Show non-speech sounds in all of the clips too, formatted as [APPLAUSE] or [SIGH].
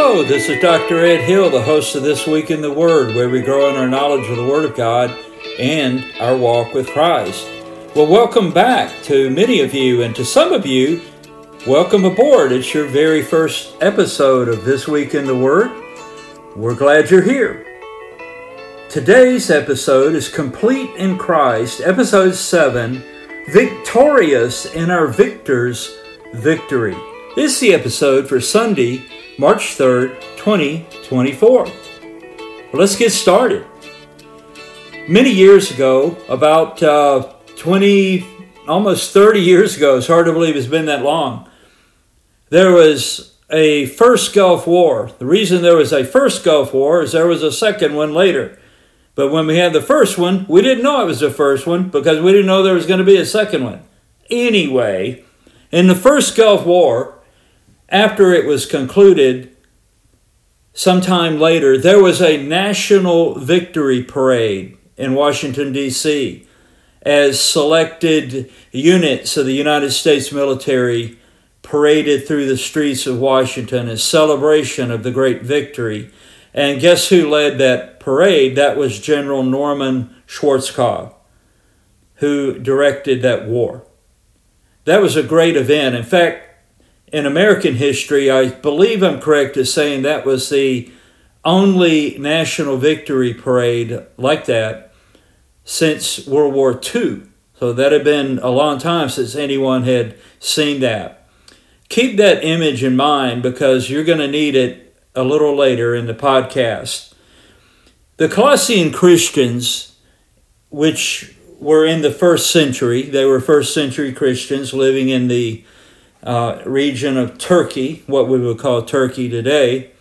Hello, this is Dr. Ed Hill, the host of This Week in the Word, where we grow in our knowledge of the Word of God and our walk with Christ. Well, welcome back to many of you, and to some of you, welcome aboard. It's your very first episode of This Week in the Word. We're glad you're here. Today's episode is Complete in Christ, Episode 7 Victorious in Our Victor's Victory. This is the episode for Sunday, March 3rd, 2024. Well, let's get started. Many years ago, about uh, 20, almost 30 years ago, it's hard to believe it's been that long, there was a first Gulf War. The reason there was a first Gulf War is there was a second one later. But when we had the first one, we didn't know it was the first one because we didn't know there was going to be a second one. Anyway, in the first Gulf War, after it was concluded, sometime later, there was a national victory parade in Washington, D.C., as selected units of the United States military paraded through the streets of Washington as celebration of the great victory. And guess who led that parade? That was General Norman Schwarzkopf, who directed that war. That was a great event. In fact, in American history, I believe I'm correct in saying that was the only national victory parade like that since World War II. So that had been a long time since anyone had seen that. Keep that image in mind because you're going to need it a little later in the podcast. The Colossian Christians, which were in the first century, they were first century Christians living in the uh, region of Turkey, what we would call Turkey today,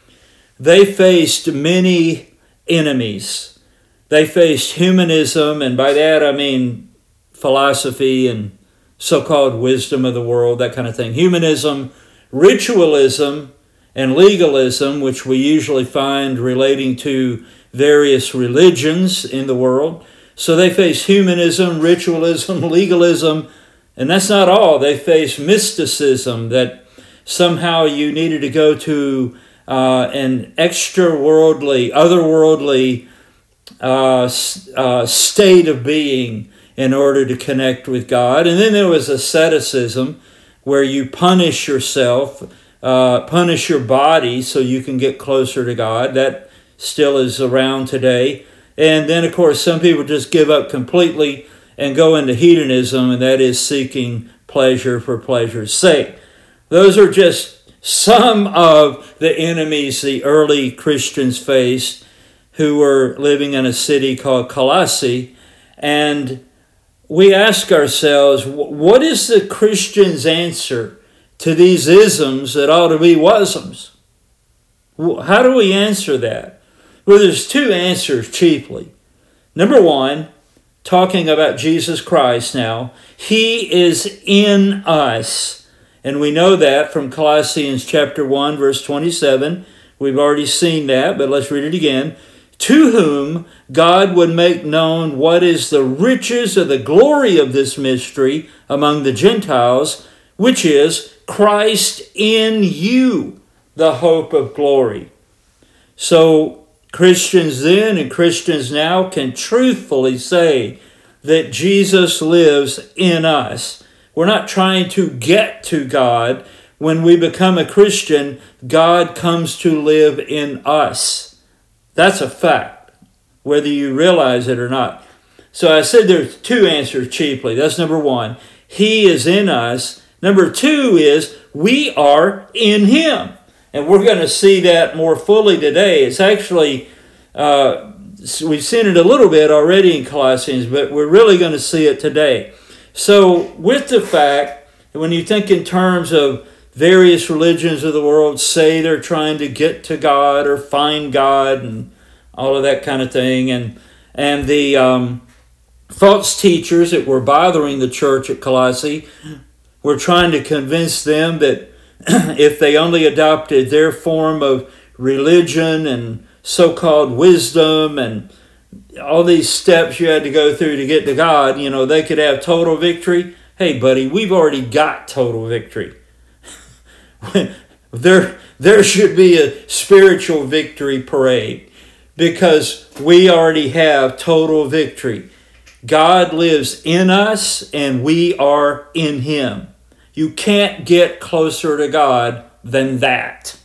they faced many enemies. They faced humanism, and by that I mean philosophy and so called wisdom of the world, that kind of thing. Humanism, ritualism, and legalism, which we usually find relating to various religions in the world. So they face humanism, ritualism, [LAUGHS] legalism, and that's not all. They face mysticism that somehow you needed to go to uh, an extra worldly, otherworldly uh, uh, state of being in order to connect with God. And then there was asceticism, where you punish yourself, uh, punish your body so you can get closer to God. That still is around today. And then, of course, some people just give up completely and go into hedonism, and that is seeking pleasure for pleasure's sake. Those are just some of the enemies the early Christians faced who were living in a city called Colossae. And we ask ourselves, what is the Christian's answer to these isms that ought to be wasms? How do we answer that? Well, there's two answers chiefly. Number one, talking about Jesus Christ now. He is in us. And we know that from Colossians chapter 1 verse 27. We've already seen that, but let's read it again. To whom God would make known what is the riches of the glory of this mystery among the Gentiles, which is Christ in you, the hope of glory. So Christians then and Christians now can truthfully say that Jesus lives in us. We're not trying to get to God. When we become a Christian, God comes to live in us. That's a fact, whether you realize it or not. So I said there's two answers cheaply. That's number one. He is in us. Number two is we are in Him. And we're going to see that more fully today. It's actually, uh, we've seen it a little bit already in Colossians, but we're really going to see it today. So, with the fact that when you think in terms of various religions of the world say they're trying to get to God or find God and all of that kind of thing, and and the um, false teachers that were bothering the church at Colossae were trying to convince them that [CLEARS THROAT] if they only adopted their form of religion and so called wisdom and all these steps you had to go through to get to God, you know, they could have total victory. Hey, buddy, we've already got total victory. [LAUGHS] there, there should be a spiritual victory parade because we already have total victory. God lives in us and we are in Him. You can't get closer to God than that.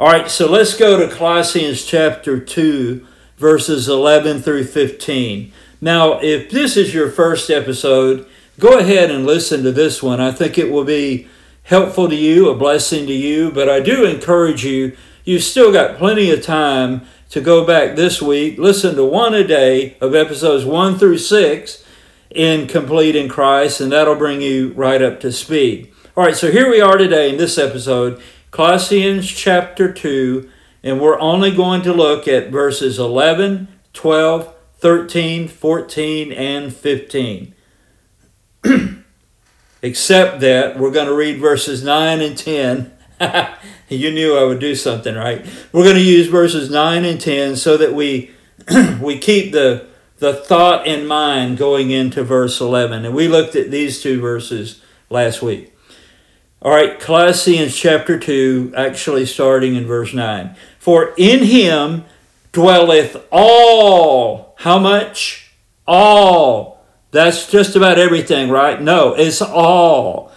All right, so let's go to Colossians chapter 2, verses 11 through 15. Now, if this is your first episode, go ahead and listen to this one. I think it will be helpful to you, a blessing to you, but I do encourage you, you've still got plenty of time to go back this week, listen to one a day of episodes 1 through 6 in Complete in Christ, and that'll bring you right up to speed. All right, so here we are today in this episode, Colossians chapter 2, and we're only going to look at verses 11, 12, 13, 14, and 15. [CLEARS THROAT] Except that we're going to read verses 9 and 10. [LAUGHS] you knew I would do something, right? We're going to use verses 9 and 10 so that we [CLEARS THROAT] we keep the the thought in mind going into verse 11. And we looked at these two verses last week. All right, Colossians chapter 2, actually starting in verse 9. For in him dwelleth all, how much? All. That's just about everything, right? No, it's all.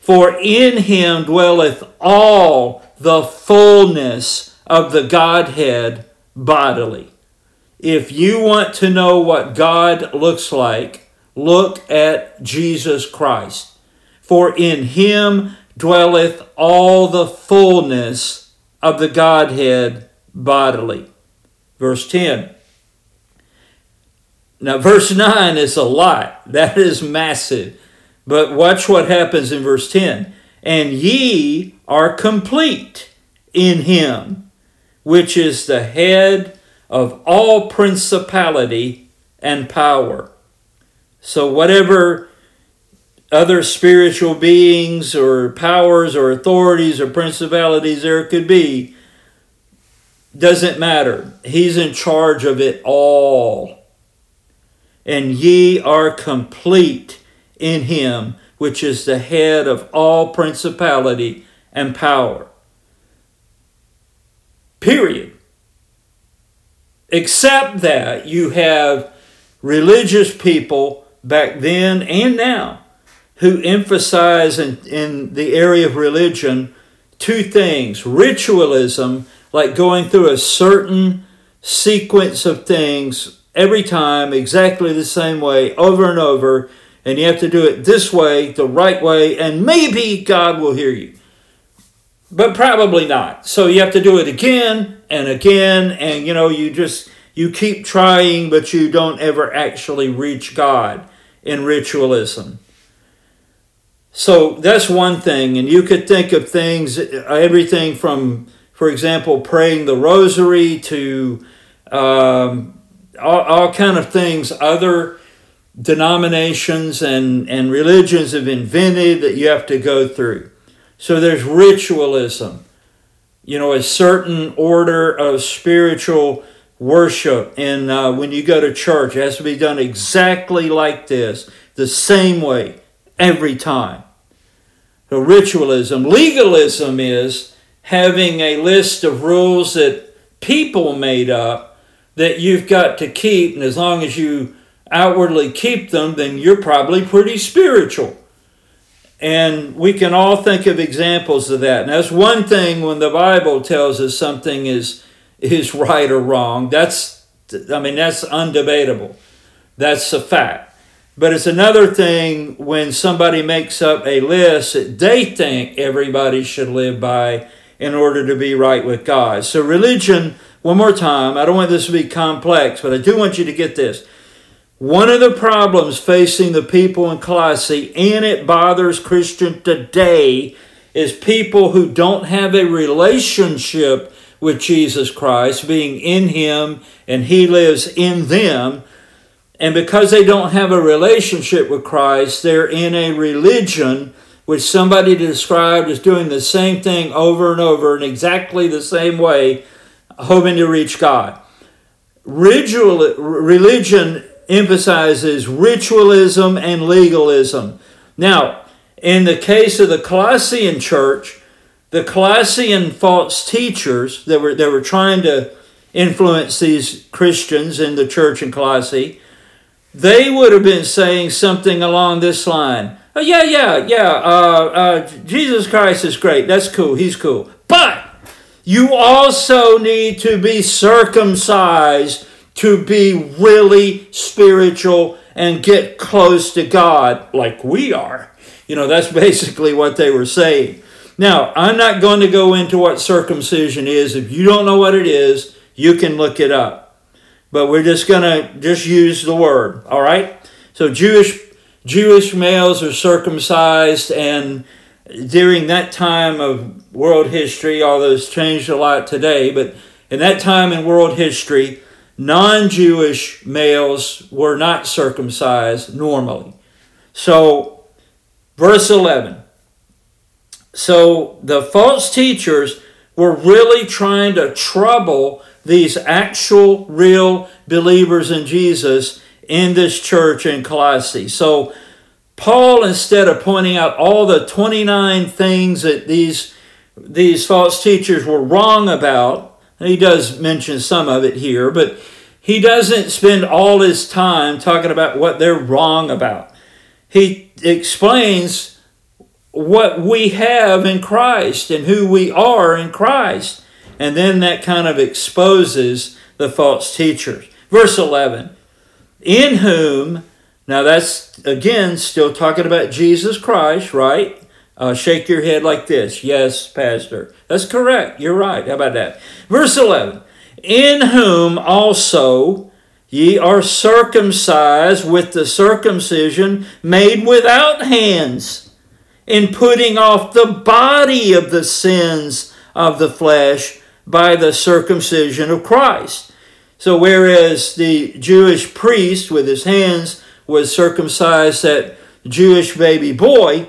For in him dwelleth all the fullness of the Godhead bodily. If you want to know what God looks like, look at Jesus Christ. For in him dwelleth all the fullness of the Godhead bodily. Verse 10. Now, verse 9 is a lot. [LAUGHS] That is massive. But watch what happens in verse 10. And ye are complete in him, which is the head of all principality and power. So, whatever other spiritual beings or powers or authorities or principalities there could be, doesn't matter. He's in charge of it all. And ye are complete in him, which is the head of all principality and power. Period. Except that you have religious people back then and now who emphasize in, in the area of religion two things. Ritualism, like going through a certain sequence of things every time, exactly the same way, over and over, and you have to do it this way, the right way, and maybe God will hear you but probably not. So you have to do it again and again, and you know, you just you keep trying, but you don't ever actually reach God in ritualism. So that's one thing, and you could think of things, everything from, for example, praying the rosary to um, all, all kind of things other denominations and, and religions have invented that you have to go through. So there's ritualism, you know, a certain order of spiritual worship. And uh, when you go to church, it has to be done exactly like this, the same way, every time. So ritualism. Legalism is having a list of rules that people made up that you've got to keep, and as long as you outwardly keep them, then you're probably pretty spiritual. And we can all think of examples of that. And that's one thing when the Bible tells us something is, is right or wrong. That's, I mean, that's undebatable. That's a fact. But it's another thing when somebody makes up a list that they think everybody should live by in order to be right with God. So, religion, one more time, I don't want this to be complex, but I do want you to get this. One of the problems facing the people in Colossae, and it bothers Christians today, is people who don't have a relationship with Jesus Christ, being in Him and He lives in them. And because they don't have a relationship with Christ, they're in a religion which somebody described as doing the same thing over and over in exactly the same way, hoping to reach God. Ritual, religion emphasizes ritualism and legalism. Now, in the case of the Colossian church, the Colossian false teachers that were, that were trying to influence these Christians in the church in Colossae, they would have been saying something along this line. Oh, yeah, yeah, yeah, uh, uh, Jesus Christ is great. That's cool. He's cool. But you also need to be circumcised to be really spiritual and get close to God like we are. You know, that's [LAUGHS] basically what they were saying. Now, I'm not going to go into what circumcision is. If you don't know what it is, you can look it up. But we're just going to just use the word, all right? So Jewish Jewish males are circumcised and during that time of world history, although it's changed a lot today, but in that time in world history, non Jewish males were not circumcised normally. So, verse 11 so the false teachers were really trying to trouble these actual, real believers in Jesus in this church in Colossae. So Paul, instead of pointing out all the 29 things that these, these false teachers were wrong about, he does mention some of it here, but he doesn't spend all his time talking about what they're wrong about. He explains what we have in Christ and who we are in Christ. And then that kind of exposes the false teachers. Verse 11 In whom, now that's again still talking about Jesus Christ, right? Uh, shake your head like this. Yes, Pastor. That's correct. You're right. How about that? Verse 11 In whom also ye are circumcised with the circumcision made without hands in putting off the body of the sins of the flesh by the circumcision of Christ. So, whereas the Jewish priest with his hands was circumcised that Jewish baby boy,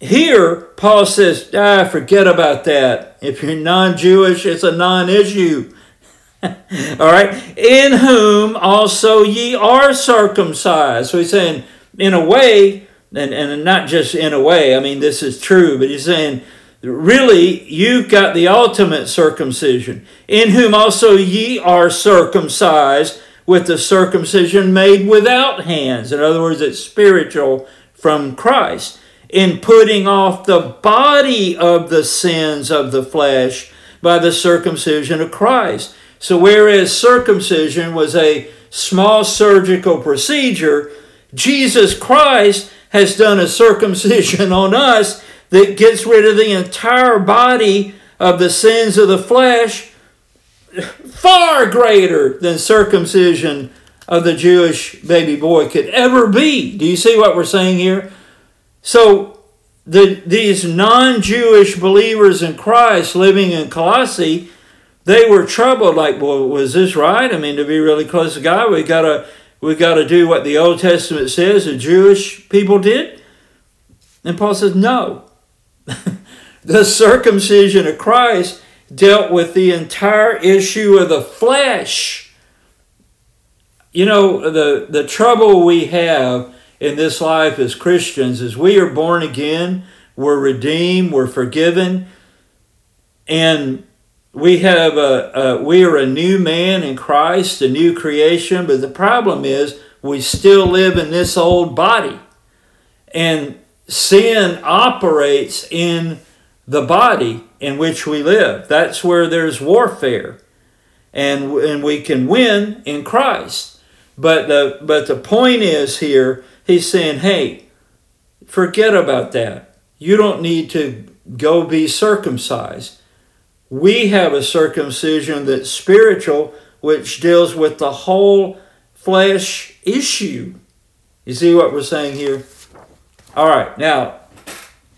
here Paul says, ah, forget about that. If you're non Jewish, it's a non issue. [LAUGHS] All right, in whom also ye are circumcised. So he's saying, in a way, and, and not just in a way, I mean, this is true, but he's saying, really, you've got the ultimate circumcision, in whom also ye are circumcised with the circumcision made without hands. In other words, it's spiritual from Christ, in putting off the body of the sins of the flesh by the circumcision of Christ. So, whereas circumcision was a small surgical procedure, Jesus Christ has done a circumcision on us that gets rid of the entire body of the sins of the flesh, far greater than circumcision of the Jewish baby boy could ever be. Do you see what we're saying here? So, the, these non Jewish believers in Christ living in Colossae, they were troubled like, well, was this right? I mean, to be really close to God, we got to We've got to do what the Old Testament says the Jewish people did. And Paul says, no. [LAUGHS] the circumcision of Christ dealt with the entire issue of the flesh. You know, the, the trouble we have in this life as Christians is we are born again, we're redeemed, we're forgiven, and we have a, a, we are a new man in Christ, a new creation, but the problem is we still live in this old body. And sin operates in the body in which we live. That's where there's warfare. And, and we can win in Christ. But the, but the point is here, he's saying, hey, forget about that. You don't need to go be circumcised we have a circumcision that's spiritual, which deals with the whole flesh issue. You see what we're saying here? All right, now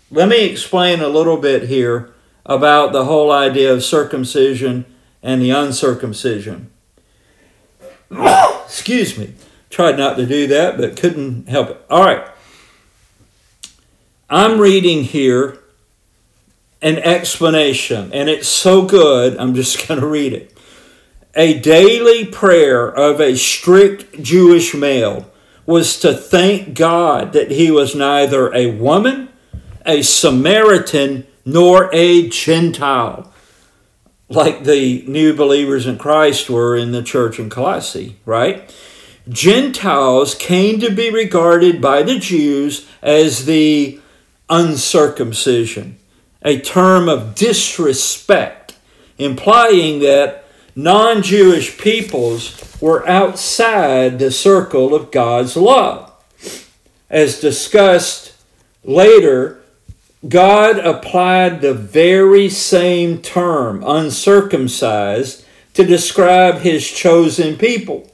let me explain a little bit here about the whole idea of circumcision and the uncircumcision. [COUGHS] Excuse me. Tried not to do that, but couldn't help it. All right. I'm reading here an explanation, and it's so good, I'm just [LAUGHS] going to read it. A daily prayer of a strict Jewish male was to thank God that he was neither a woman, a Samaritan, nor a Gentile, like the new believers in Christ were in the church in Colossae, right? Gentiles came to be regarded by the Jews as the uncircumcision, a term of disrespect, implying that non Jewish peoples were outside the circle of God's love. As discussed later, God applied the very same term, uncircumcised, to describe his chosen people.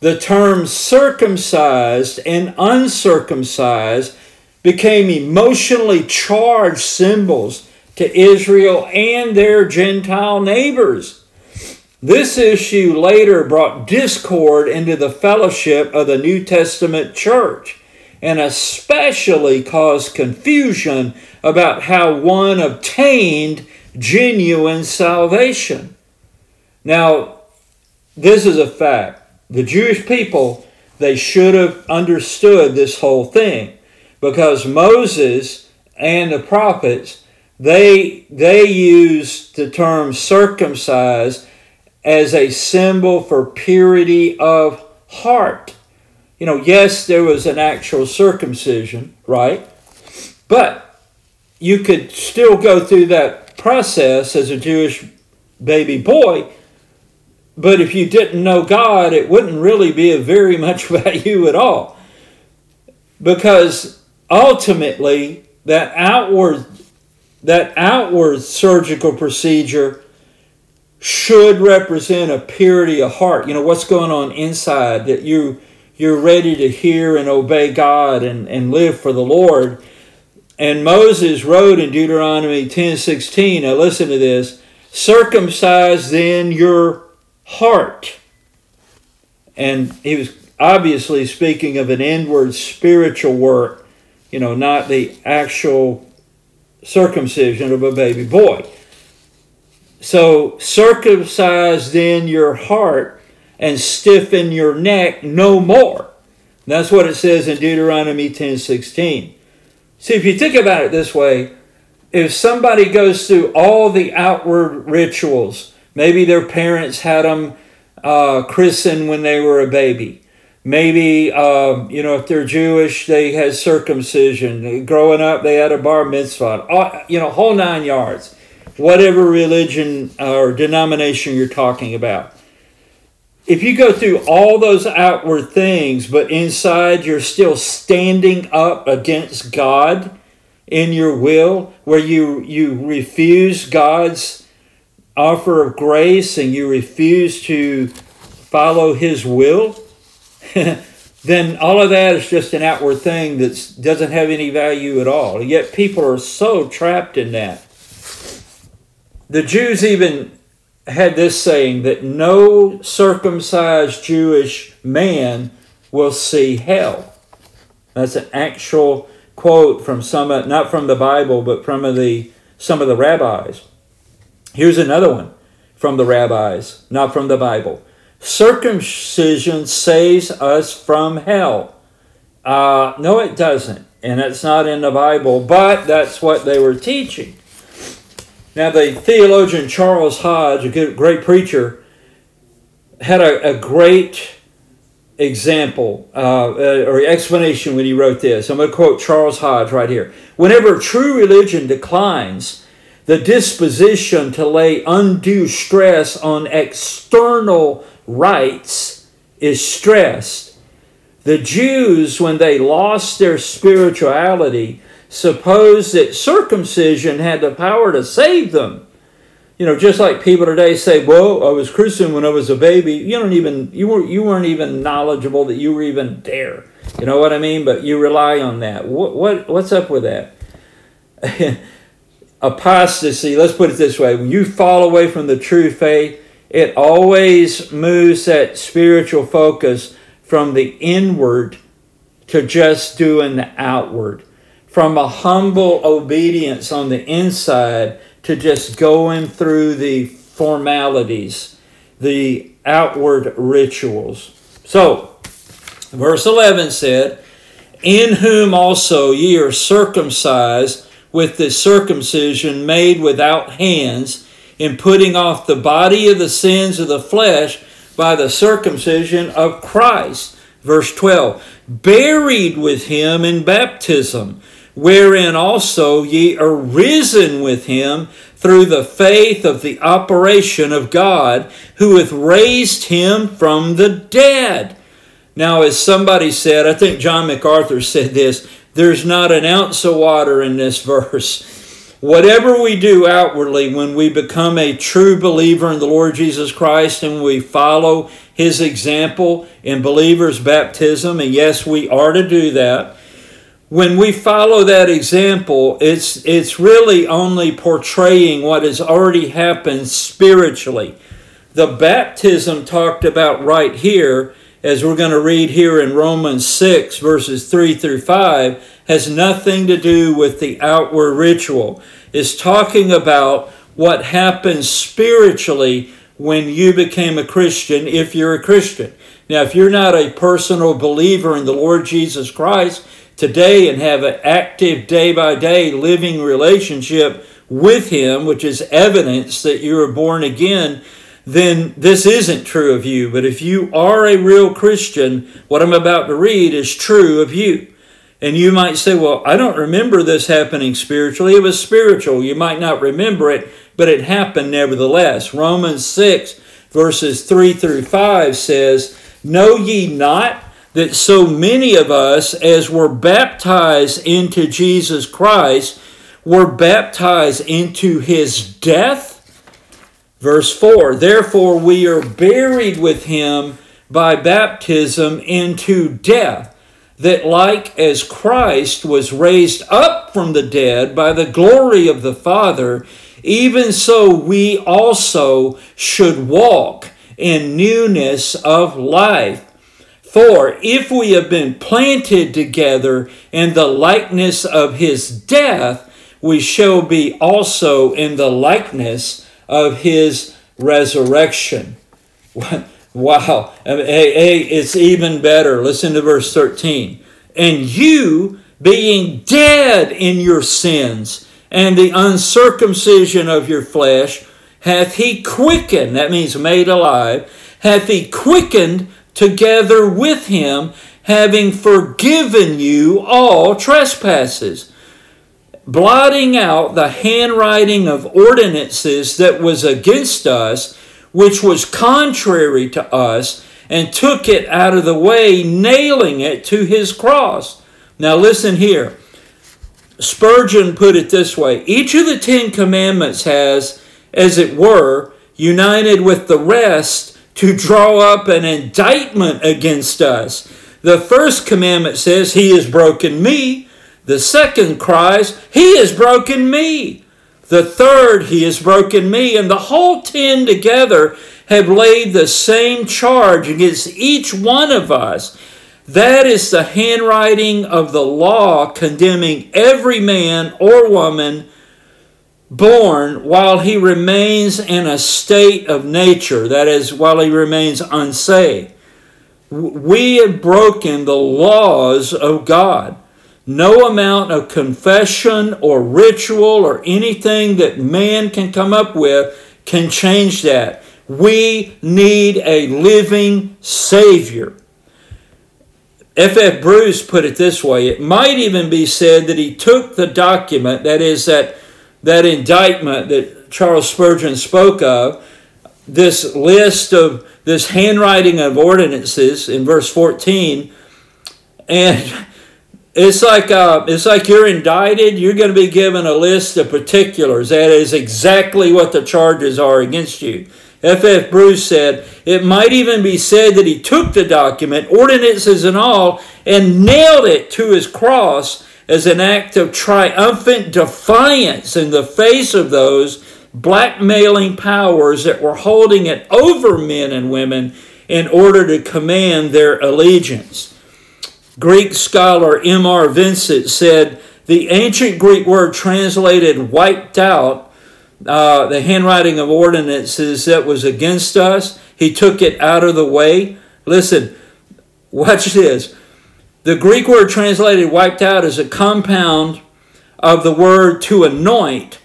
The terms circumcised and uncircumcised became emotionally charged symbols to Israel and their Gentile neighbors. This issue later brought discord into the fellowship of the New Testament church and especially caused confusion about how one obtained genuine salvation. Now, this is a fact. The Jewish people, they should have understood this whole thing because Moses and the prophets, they, they used the term circumcised as a symbol for purity of heart. You know, yes, there was an actual circumcision, right? But you could still go through that process as a Jewish baby boy. But if you didn't know God, it wouldn't really be of very much [LAUGHS] value at all. Because ultimately, that outward that outward surgical procedure should represent a purity of heart. You know, what's going on inside, that you you're ready to hear and obey God and, and live for the Lord. And Moses wrote in Deuteronomy 10 16, now listen to this circumcise then your heart. And he was obviously speaking of an inward spiritual work, you know, not the actual circumcision of a baby boy. So circumcise then your heart and stiffen your neck no more. That's what it says in Deuteronomy 10 16. See, if you think about it this way, if somebody goes through all the outward rituals, maybe their parents had them uh, christened when they were a baby. Maybe, um, you know, if they're Jewish, they had circumcision. Growing up, they had a bar mitzvah. All, you know, whole nine yards. Whatever religion or denomination you're talking about if you go through all those outward things, but inside you're still standing up against God in your will, where you, you refuse God's offer of grace and you refuse to follow His will, [LAUGHS] then all of that is just an outward thing that doesn't have any value at all. Yet people are so trapped in that. The Jews even had this saying that no circumcised Jewish man will see hell. That's an actual quote from some, not from the Bible, but from the some of the rabbis. Here's another one from the rabbis, not from the Bible. Circumcision saves us from hell. Uh, no, it doesn't, and it's not in the Bible, but that's what they were teaching. Now, the theologian Charles Hodge, a good, great preacher, had a, a great example uh, uh, or explanation when he wrote this. I'm going to quote Charles Hodge right here. Whenever true religion declines, the disposition to lay undue stress on external rites is stressed. The Jews, when they lost their spirituality, suppose that circumcision had the power to save them. You know, just like people today say, "Well, I was Christian when I was a baby." You don't even you weren't you weren't even knowledgeable that you were even there. You know what I mean? But you rely on that. What what what's up with that? [LAUGHS] Apostasy. Let's put it this way: when you fall away from the true faith, it always moves that spiritual focus from the inward to just doing the outward from a humble obedience on the inside to just going through the formalities, the outward rituals. So, verse 11 said, In whom also ye are circumcised with the circumcision made without hands, in putting off the body of the sins of the flesh by the circumcision of Christ. Verse 12 Buried with him in baptism, wherein also ye are risen with him through the faith of the operation of God, who hath raised him from the dead. Now, as somebody said, I think John MacArthur said this there's not an ounce of water in this [LAUGHS] verse. Whatever we do outwardly when we become a true believer in the Lord Jesus Christ and we follow his example in believers' baptism, and yes, we are to do that. When we follow that example, it's, it's really only portraying what has already happened spiritually. The baptism talked about right here as we're going to read here in Romans 6, verses 3 through 5, has nothing to do with the outward ritual. It's talking about what happens spiritually when you became a Christian, if you're a Christian. Now, if you're not a personal believer in the Lord Jesus Christ today and have an active day by day living relationship with Him, which is evidence that you are born again, then this isn't true of you. But if you are a real Christian, what I'm about to read is true of you. And you might say, well, I don't remember this happening spiritually. It was spiritual. You might not remember it, but it happened nevertheless. Romans 6, verses 3 through 5 says, Know ye not that so many of us as were baptized into Jesus Christ were baptized into his death? Verse 4 Therefore we are buried with him by baptism into death, that like as Christ was raised up from the dead by the glory of the Father, even so we also should walk in newness of life. For if we have been planted together in the likeness of his death, we shall be also in the likeness of his resurrection. [LAUGHS] Wow. Hey, it's even better. Listen to verse 13. And you, being dead in your sins and the uncircumcision of your flesh, hath he quickened, that means made alive, hath he quickened together with him, having forgiven you all trespasses blotting out the handwriting of ordinances that was against us, which was contrary to us, and took it out of the way, nailing it to his cross. Now, listen here. Spurgeon put it this way Each of the Ten Commandments has, as it were, united with the rest to draw up an indictment against us. The first commandment says, He has broken me. The second cries, He has broken me. The third, He has broken me. And the whole ten together have laid the same charge against each one of us. That is the handwriting of the law condemning every man or woman born while he remains in a state of nature, that is, while he remains unsaved. We have broken the laws of God. No amount of confession or ritual or anything that man can come up with can change that. We need a living Savior. F. F. Bruce put it this way it might even be said that he took the document, that is, that, that indictment that Charles Spurgeon spoke of, this list of this handwriting of ordinances in verse 14, and it's like uh, it's like you're indicted. You're going to be given a list of particulars. That is exactly what the charges are against you. F. F. Bruce said it might even be said that he took the document, ordinances and all, and nailed it to his cross as an act of triumphant defiance in the face of those blackmailing powers that were holding it over men and women in order to command their allegiance. Greek scholar M.R. Vincent said the ancient Greek word translated wiped out uh, the handwriting of ordinances that was against us. He took it out of the way. Listen, watch this. The Greek word translated wiped out is a compound of the word to anoint.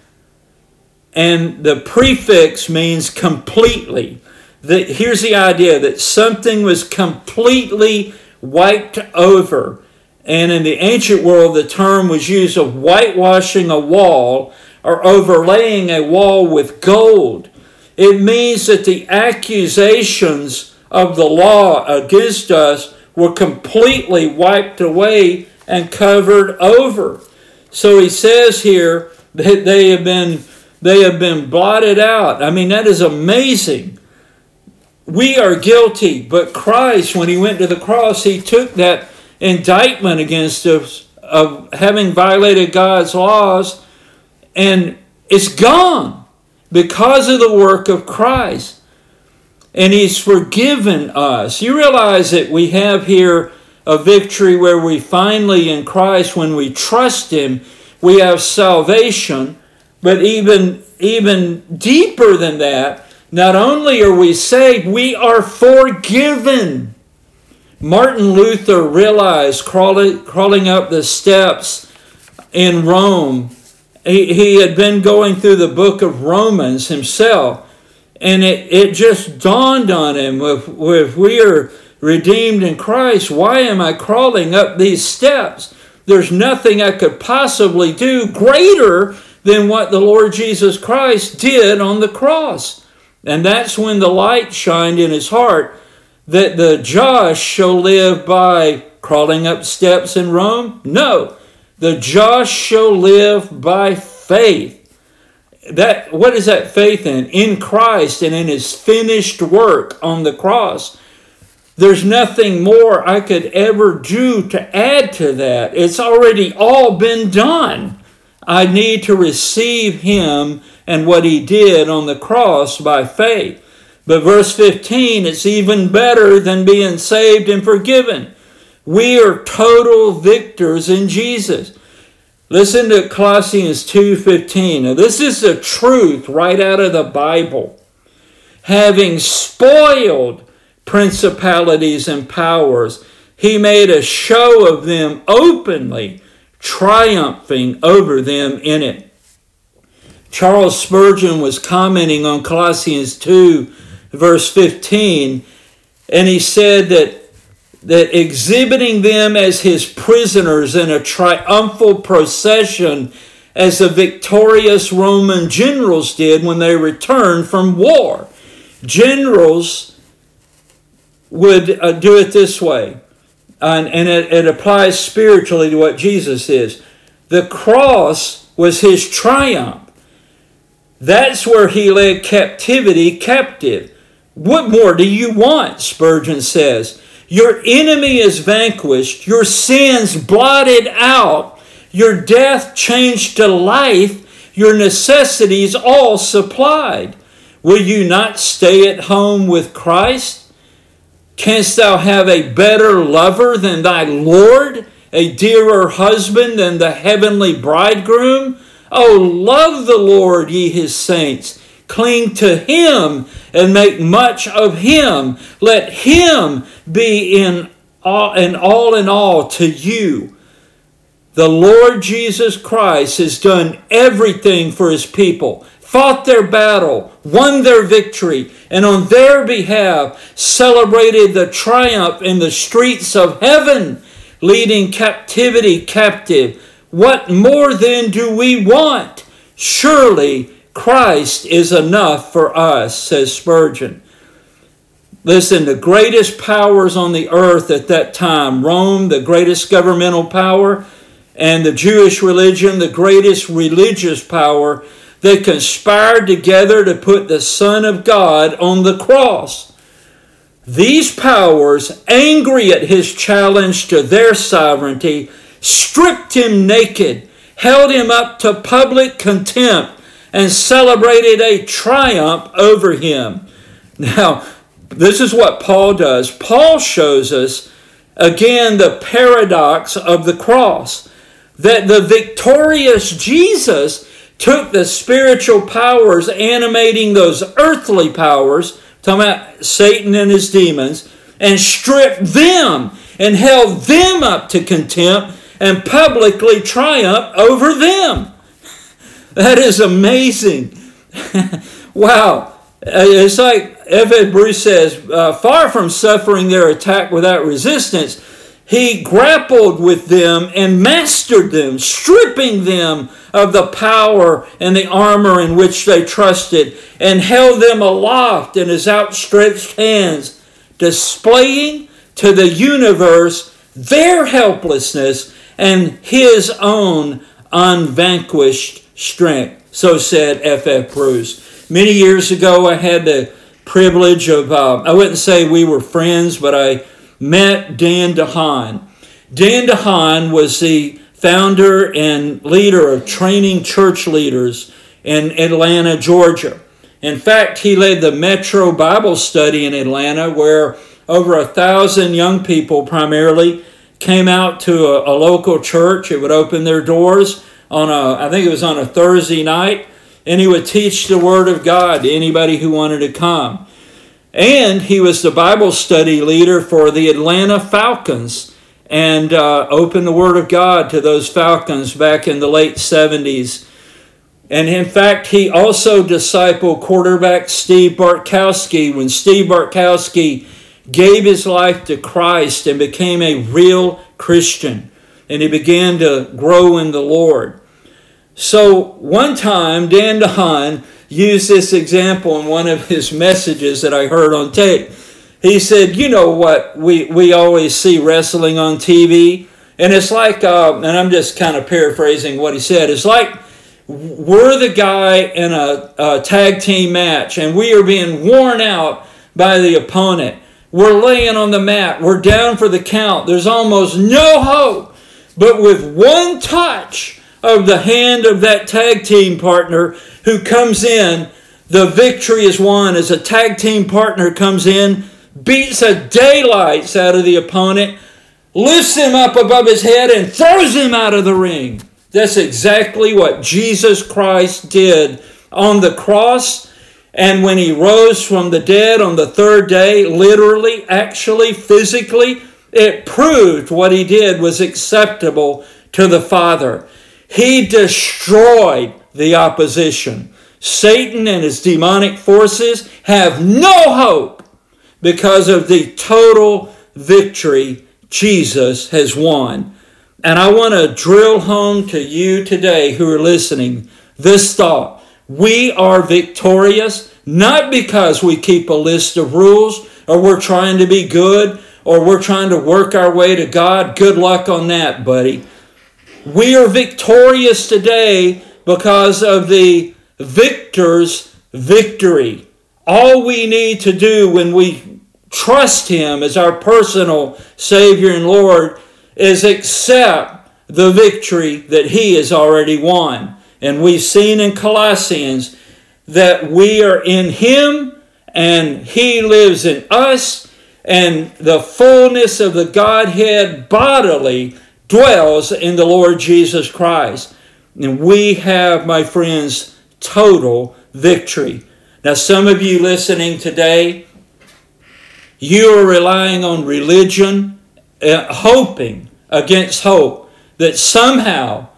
And the prefix means completely. The, here's the idea that something was completely wiped over. And in the ancient world, the term was used of whitewashing a wall or overlaying a wall with gold. It means that the accusations of the law against us were completely wiped away and covered over. So he says here that they have been they have been blotted out. I mean that is amazing. We are guilty, but Christ when he went to the cross, he took that indictment against us of having violated God's laws and it's gone because of the work of Christ. And He's forgiven us. You realize that we have here a victory where we finally, in Christ, when we trust Him, we have salvation. But even, even deeper than that, not only are we saved, we are forgiven. Martin Luther realized crawling, up the steps in Rome he, he had been going through the book of Romans himself, and it, it just dawned on him if, if we are redeemed in Christ, why am I crawling up these steps? There's nothing I could possibly do greater than what the Lord Jesus Christ did on the cross. And that's when the light shined in his heart that the just shall live by crawling up steps in Rome? No. The just shall live by faith. That what is that faith in? In Christ and in his finished work on the cross. There's nothing more I could ever do to add to that. It's already all been done. I need to receive him and what he did on the cross by faith. But verse 15, it's even better than being saved and forgiven. We are total victors in Jesus. Listen to Colossians 2:15. Now this is the truth right out of the Bible. Having spoiled principalities and powers, he made a show of them openly, triumphing over them in it. Charles Spurgeon was commenting on Colossians 2 verse 15 and he said that that exhibiting them as his prisoners in a triumphal procession as the victorious Roman generals did when they returned from war. Generals would uh, do it this way, and, and it, it applies spiritually to what Jesus is. The cross was his triumph. That's where he led captivity captive. What more do you want? Spurgeon says. Your enemy is vanquished, your sins blotted out, your death changed to life, your necessities all supplied. Will you not stay at home with Christ? Canst thou have a better lover than thy Lord, a dearer husband than the heavenly bridegroom? Oh, love the Lord, ye his saints. Cling to him and make much of him. Let him be in all, and all in all to you. The Lord Jesus Christ has done everything for his people, fought their battle, won their victory, and on their behalf celebrated the triumph in the streets of heaven, leading captivity captive. What more then do we want? Surely Christ is enough for us, says Spurgeon. Listen, the greatest powers on the earth at that time, Rome, the greatest governmental power, and the Jewish religion, the greatest religious power, they conspired together to put the Son of God on the cross. These powers, angry at his challenge to their sovereignty, stripped him naked, held him up to public contempt, and celebrated a triumph over him. Now, this is what Paul does. Paul shows us again the paradox of the cross that the victorious Jesus took the spiritual powers animating those earthly powers, talking about Satan and his demons, and stripped them and held them up to contempt and publicly triumph over them. That is amazing. [LAUGHS] wow. Uh, it's like F. Ed Bruce says, uh, far from suffering their attack without resistance, he grappled with them and mastered them, stripping them of the power and the armor in which they trusted, and held them aloft in his outstretched hands, displaying to the universe their helplessness and his own unvanquished strength. So said F. F. Bruce. Many years ago, I had the privilege of, uh, I wouldn't say we were friends, but I met Dan DeHaan. Dan DeHaan was the founder and leader of training church leaders in Atlanta, Georgia. In fact, he led the Metro Bible Study in Atlanta, where over a thousand young people primarily came out to a, a, local church. It would open their doors on a, I think it was on a Thursday night, and he would teach the Word of God to anybody who wanted to come. And he was the Bible study leader for the Atlanta Falcons and uh, opened the Word of God to those Falcons back in the late 70s. And in fact, he also discipled quarterback Steve Bartkowski when Steve Bartkowski gave his life to Christ and became a real Christian. And he began to grow in the Lord. So one time, Dan DeHaan used this example in one of his messages that I heard on tape. He said, You know what? We, we always see wrestling on TV. And it's like, uh, and I'm just kind of paraphrasing what he said. It's like we're the guy in a, a tag team match and we are being worn out by the opponent. We're laying on the mat. We're down for the count. There's almost no hope. But with one touch of the hand of that tag team partner, who comes in, the victory is won as a tag team partner comes in, beats the daylights out of the opponent, lifts him up above his head, and throws him out of the ring. That's exactly what Jesus Christ did on the cross. And when he rose from the dead on the third day, literally, actually, physically, it proved what he did was acceptable to the Father. He destroyed the opposition. Satan and his demonic forces have no hope because of the total victory Jesus has won. And I want to drill home to you today who are listening this thought. We are victorious not because we keep a list of rules or we're trying to be good or we're trying to work our way to God. Good luck on that, buddy. We are victorious today because of the victor's victory. All we need to do when we trust Him as our personal Savior and Lord is accept the victory that He has already won. And we've seen in Colossians that we are in Him and He lives in us, and the fullness of the Godhead bodily dwells in the Lord Jesus Christ. And we have, my friends, total victory. Now, some of you listening today, you are relying on religion, uh, hoping against hope that somehow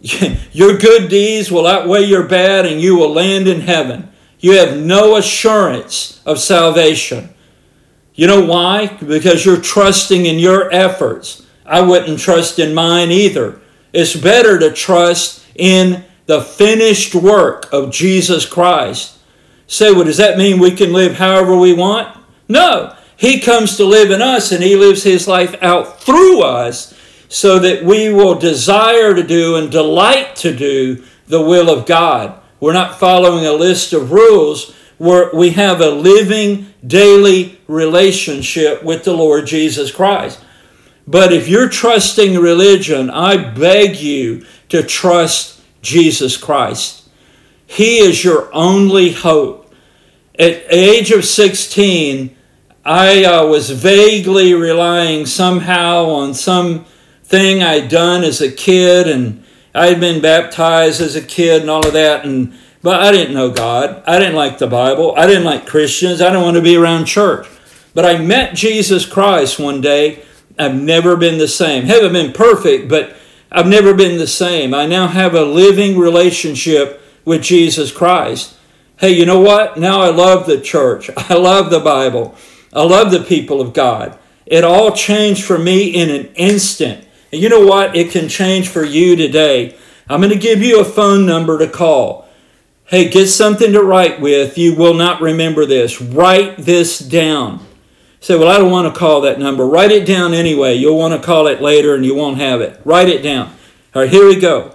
[LAUGHS] your good deeds will outweigh your bad and you will land in heaven. You have no assurance of salvation. You know why? Because you're trusting in your efforts. I wouldn't trust in mine either. It's better to trust in the finished work of Jesus Christ. Say, well, does that mean we can live however we want? No. He comes to live in us and He lives His life out through us so that we will desire to do and delight to do the will of God. We're not following a list of rules. We're, we have a living daily relationship with the Lord Jesus Christ. But if you're trusting religion, I beg you to trust Jesus Christ. He is your only hope. At age of 16, I uh, was vaguely relying somehow on some thing I'd done as a kid, and I had been baptized as a kid and all of that, and but I didn't know God. I didn't like the Bible. I didn't like Christians. I didn't want to be around church. But I met Jesus Christ one day I've never been the same. Haven't been perfect, but I've never been the same. I now have a living relationship with Jesus Christ. Hey, you know what? Now I love the church. [LAUGHS] I love the Bible. I love the people of God. It all changed for me in an instant. And you know what? It can change for you today. I'm going to give you a phone number to call. Hey, get something to write with. You will not remember this. Write this down. Say, well, I don't want to call that number. Write it down anyway. You'll want to call it later and you won't have it. Write it down. All right, here we go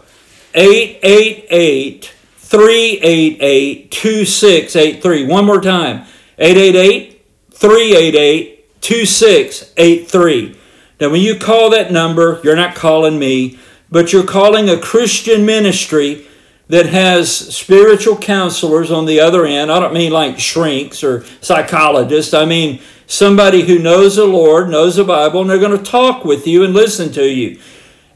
888 388 2683. One more time 888 388 2683. Now, when you call that number, you're not calling me, but you're calling a Christian ministry that has spiritual counselors on the other end. I don't mean like shrinks or psychologists. I mean somebody who knows the Lord, knows the Bible, and they're going to talk with you and listen to you.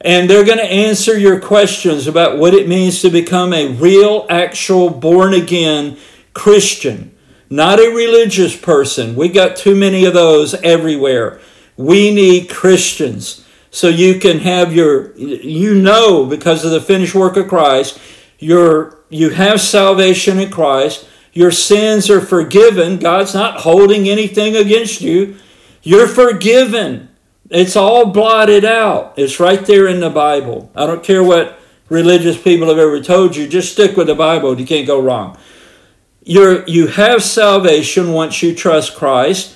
And they're going to answer your questions about what it means to become a real, actual, born again Christian, not a religious person. We got too many of those everywhere. We need Christians. So you can have your, you know, because of the finished work of Christ, you're, you have salvation in Christ. Your sins are forgiven. God's not holding anything against you. You're forgiven. It's all blotted out. It's right there in the Bible. I don't care what religious people have ever told you. Just stick with the Bible. You can't go wrong. You're, you have salvation once you trust Christ.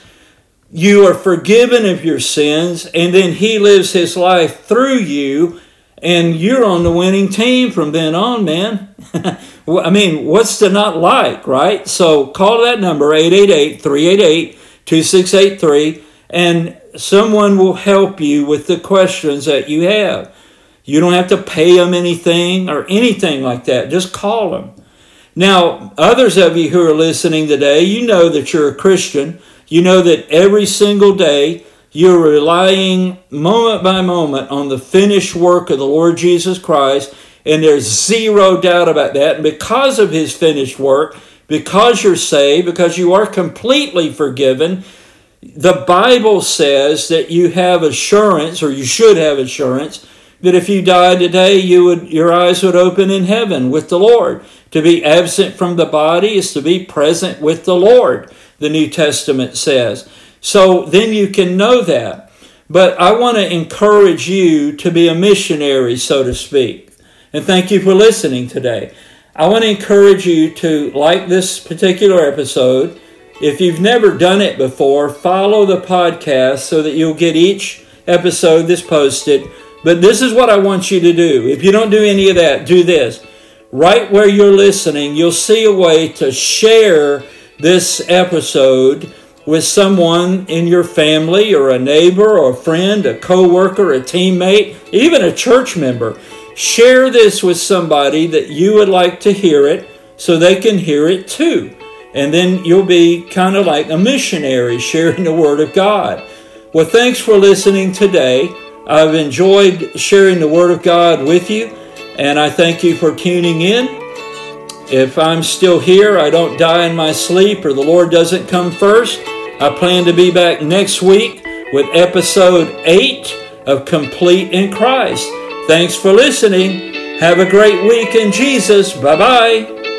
You are forgiven of your sins, and then He lives His life through you, and you're on the winning team from then on, man. [LAUGHS] I mean, what's to not like, right? So call that number, 888 388 2683, and someone will help you with the questions that you have. You don't have to pay them anything or anything like that. Just call them. Now, others of you who are listening today, you know that you're a Christian. You know that every single day you're relying moment by moment on the finished work of the Lord Jesus Christ, and there's zero doubt about that. And because of his finished work, because you're saved, because you are completely forgiven, the Bible says that you have assurance, or you should have assurance, that if you die today, you would your eyes would open in heaven with the Lord. To be absent from the body is to be present with the Lord the New Testament says. So then you can know that. But I want to encourage you to be a missionary, so to speak. And thank you for listening today. I want to encourage you to like this particular episode. If you've never done it before, follow the podcast so that you'll get each episode that's posted. But this is what I want you to do. If you don't do any of that, do this. Right where you're listening, you'll see a way to share this episode with someone in your family or a neighbor or a friend, a coworker, a teammate, even a church member. Share this with somebody that you would like to hear it so they can hear it too. And then you'll be kind of like a missionary [LAUGHS] sharing the Word of God. Well, thanks for listening today. I've enjoyed sharing the Word of God with you, and I thank you for tuning in. If I'm still here, I don't die in my sleep, or the Lord doesn't come first, I plan to be back next week with episode 8 of Complete in Christ. Thanks for listening. Have a great week in Jesus. Bye bye.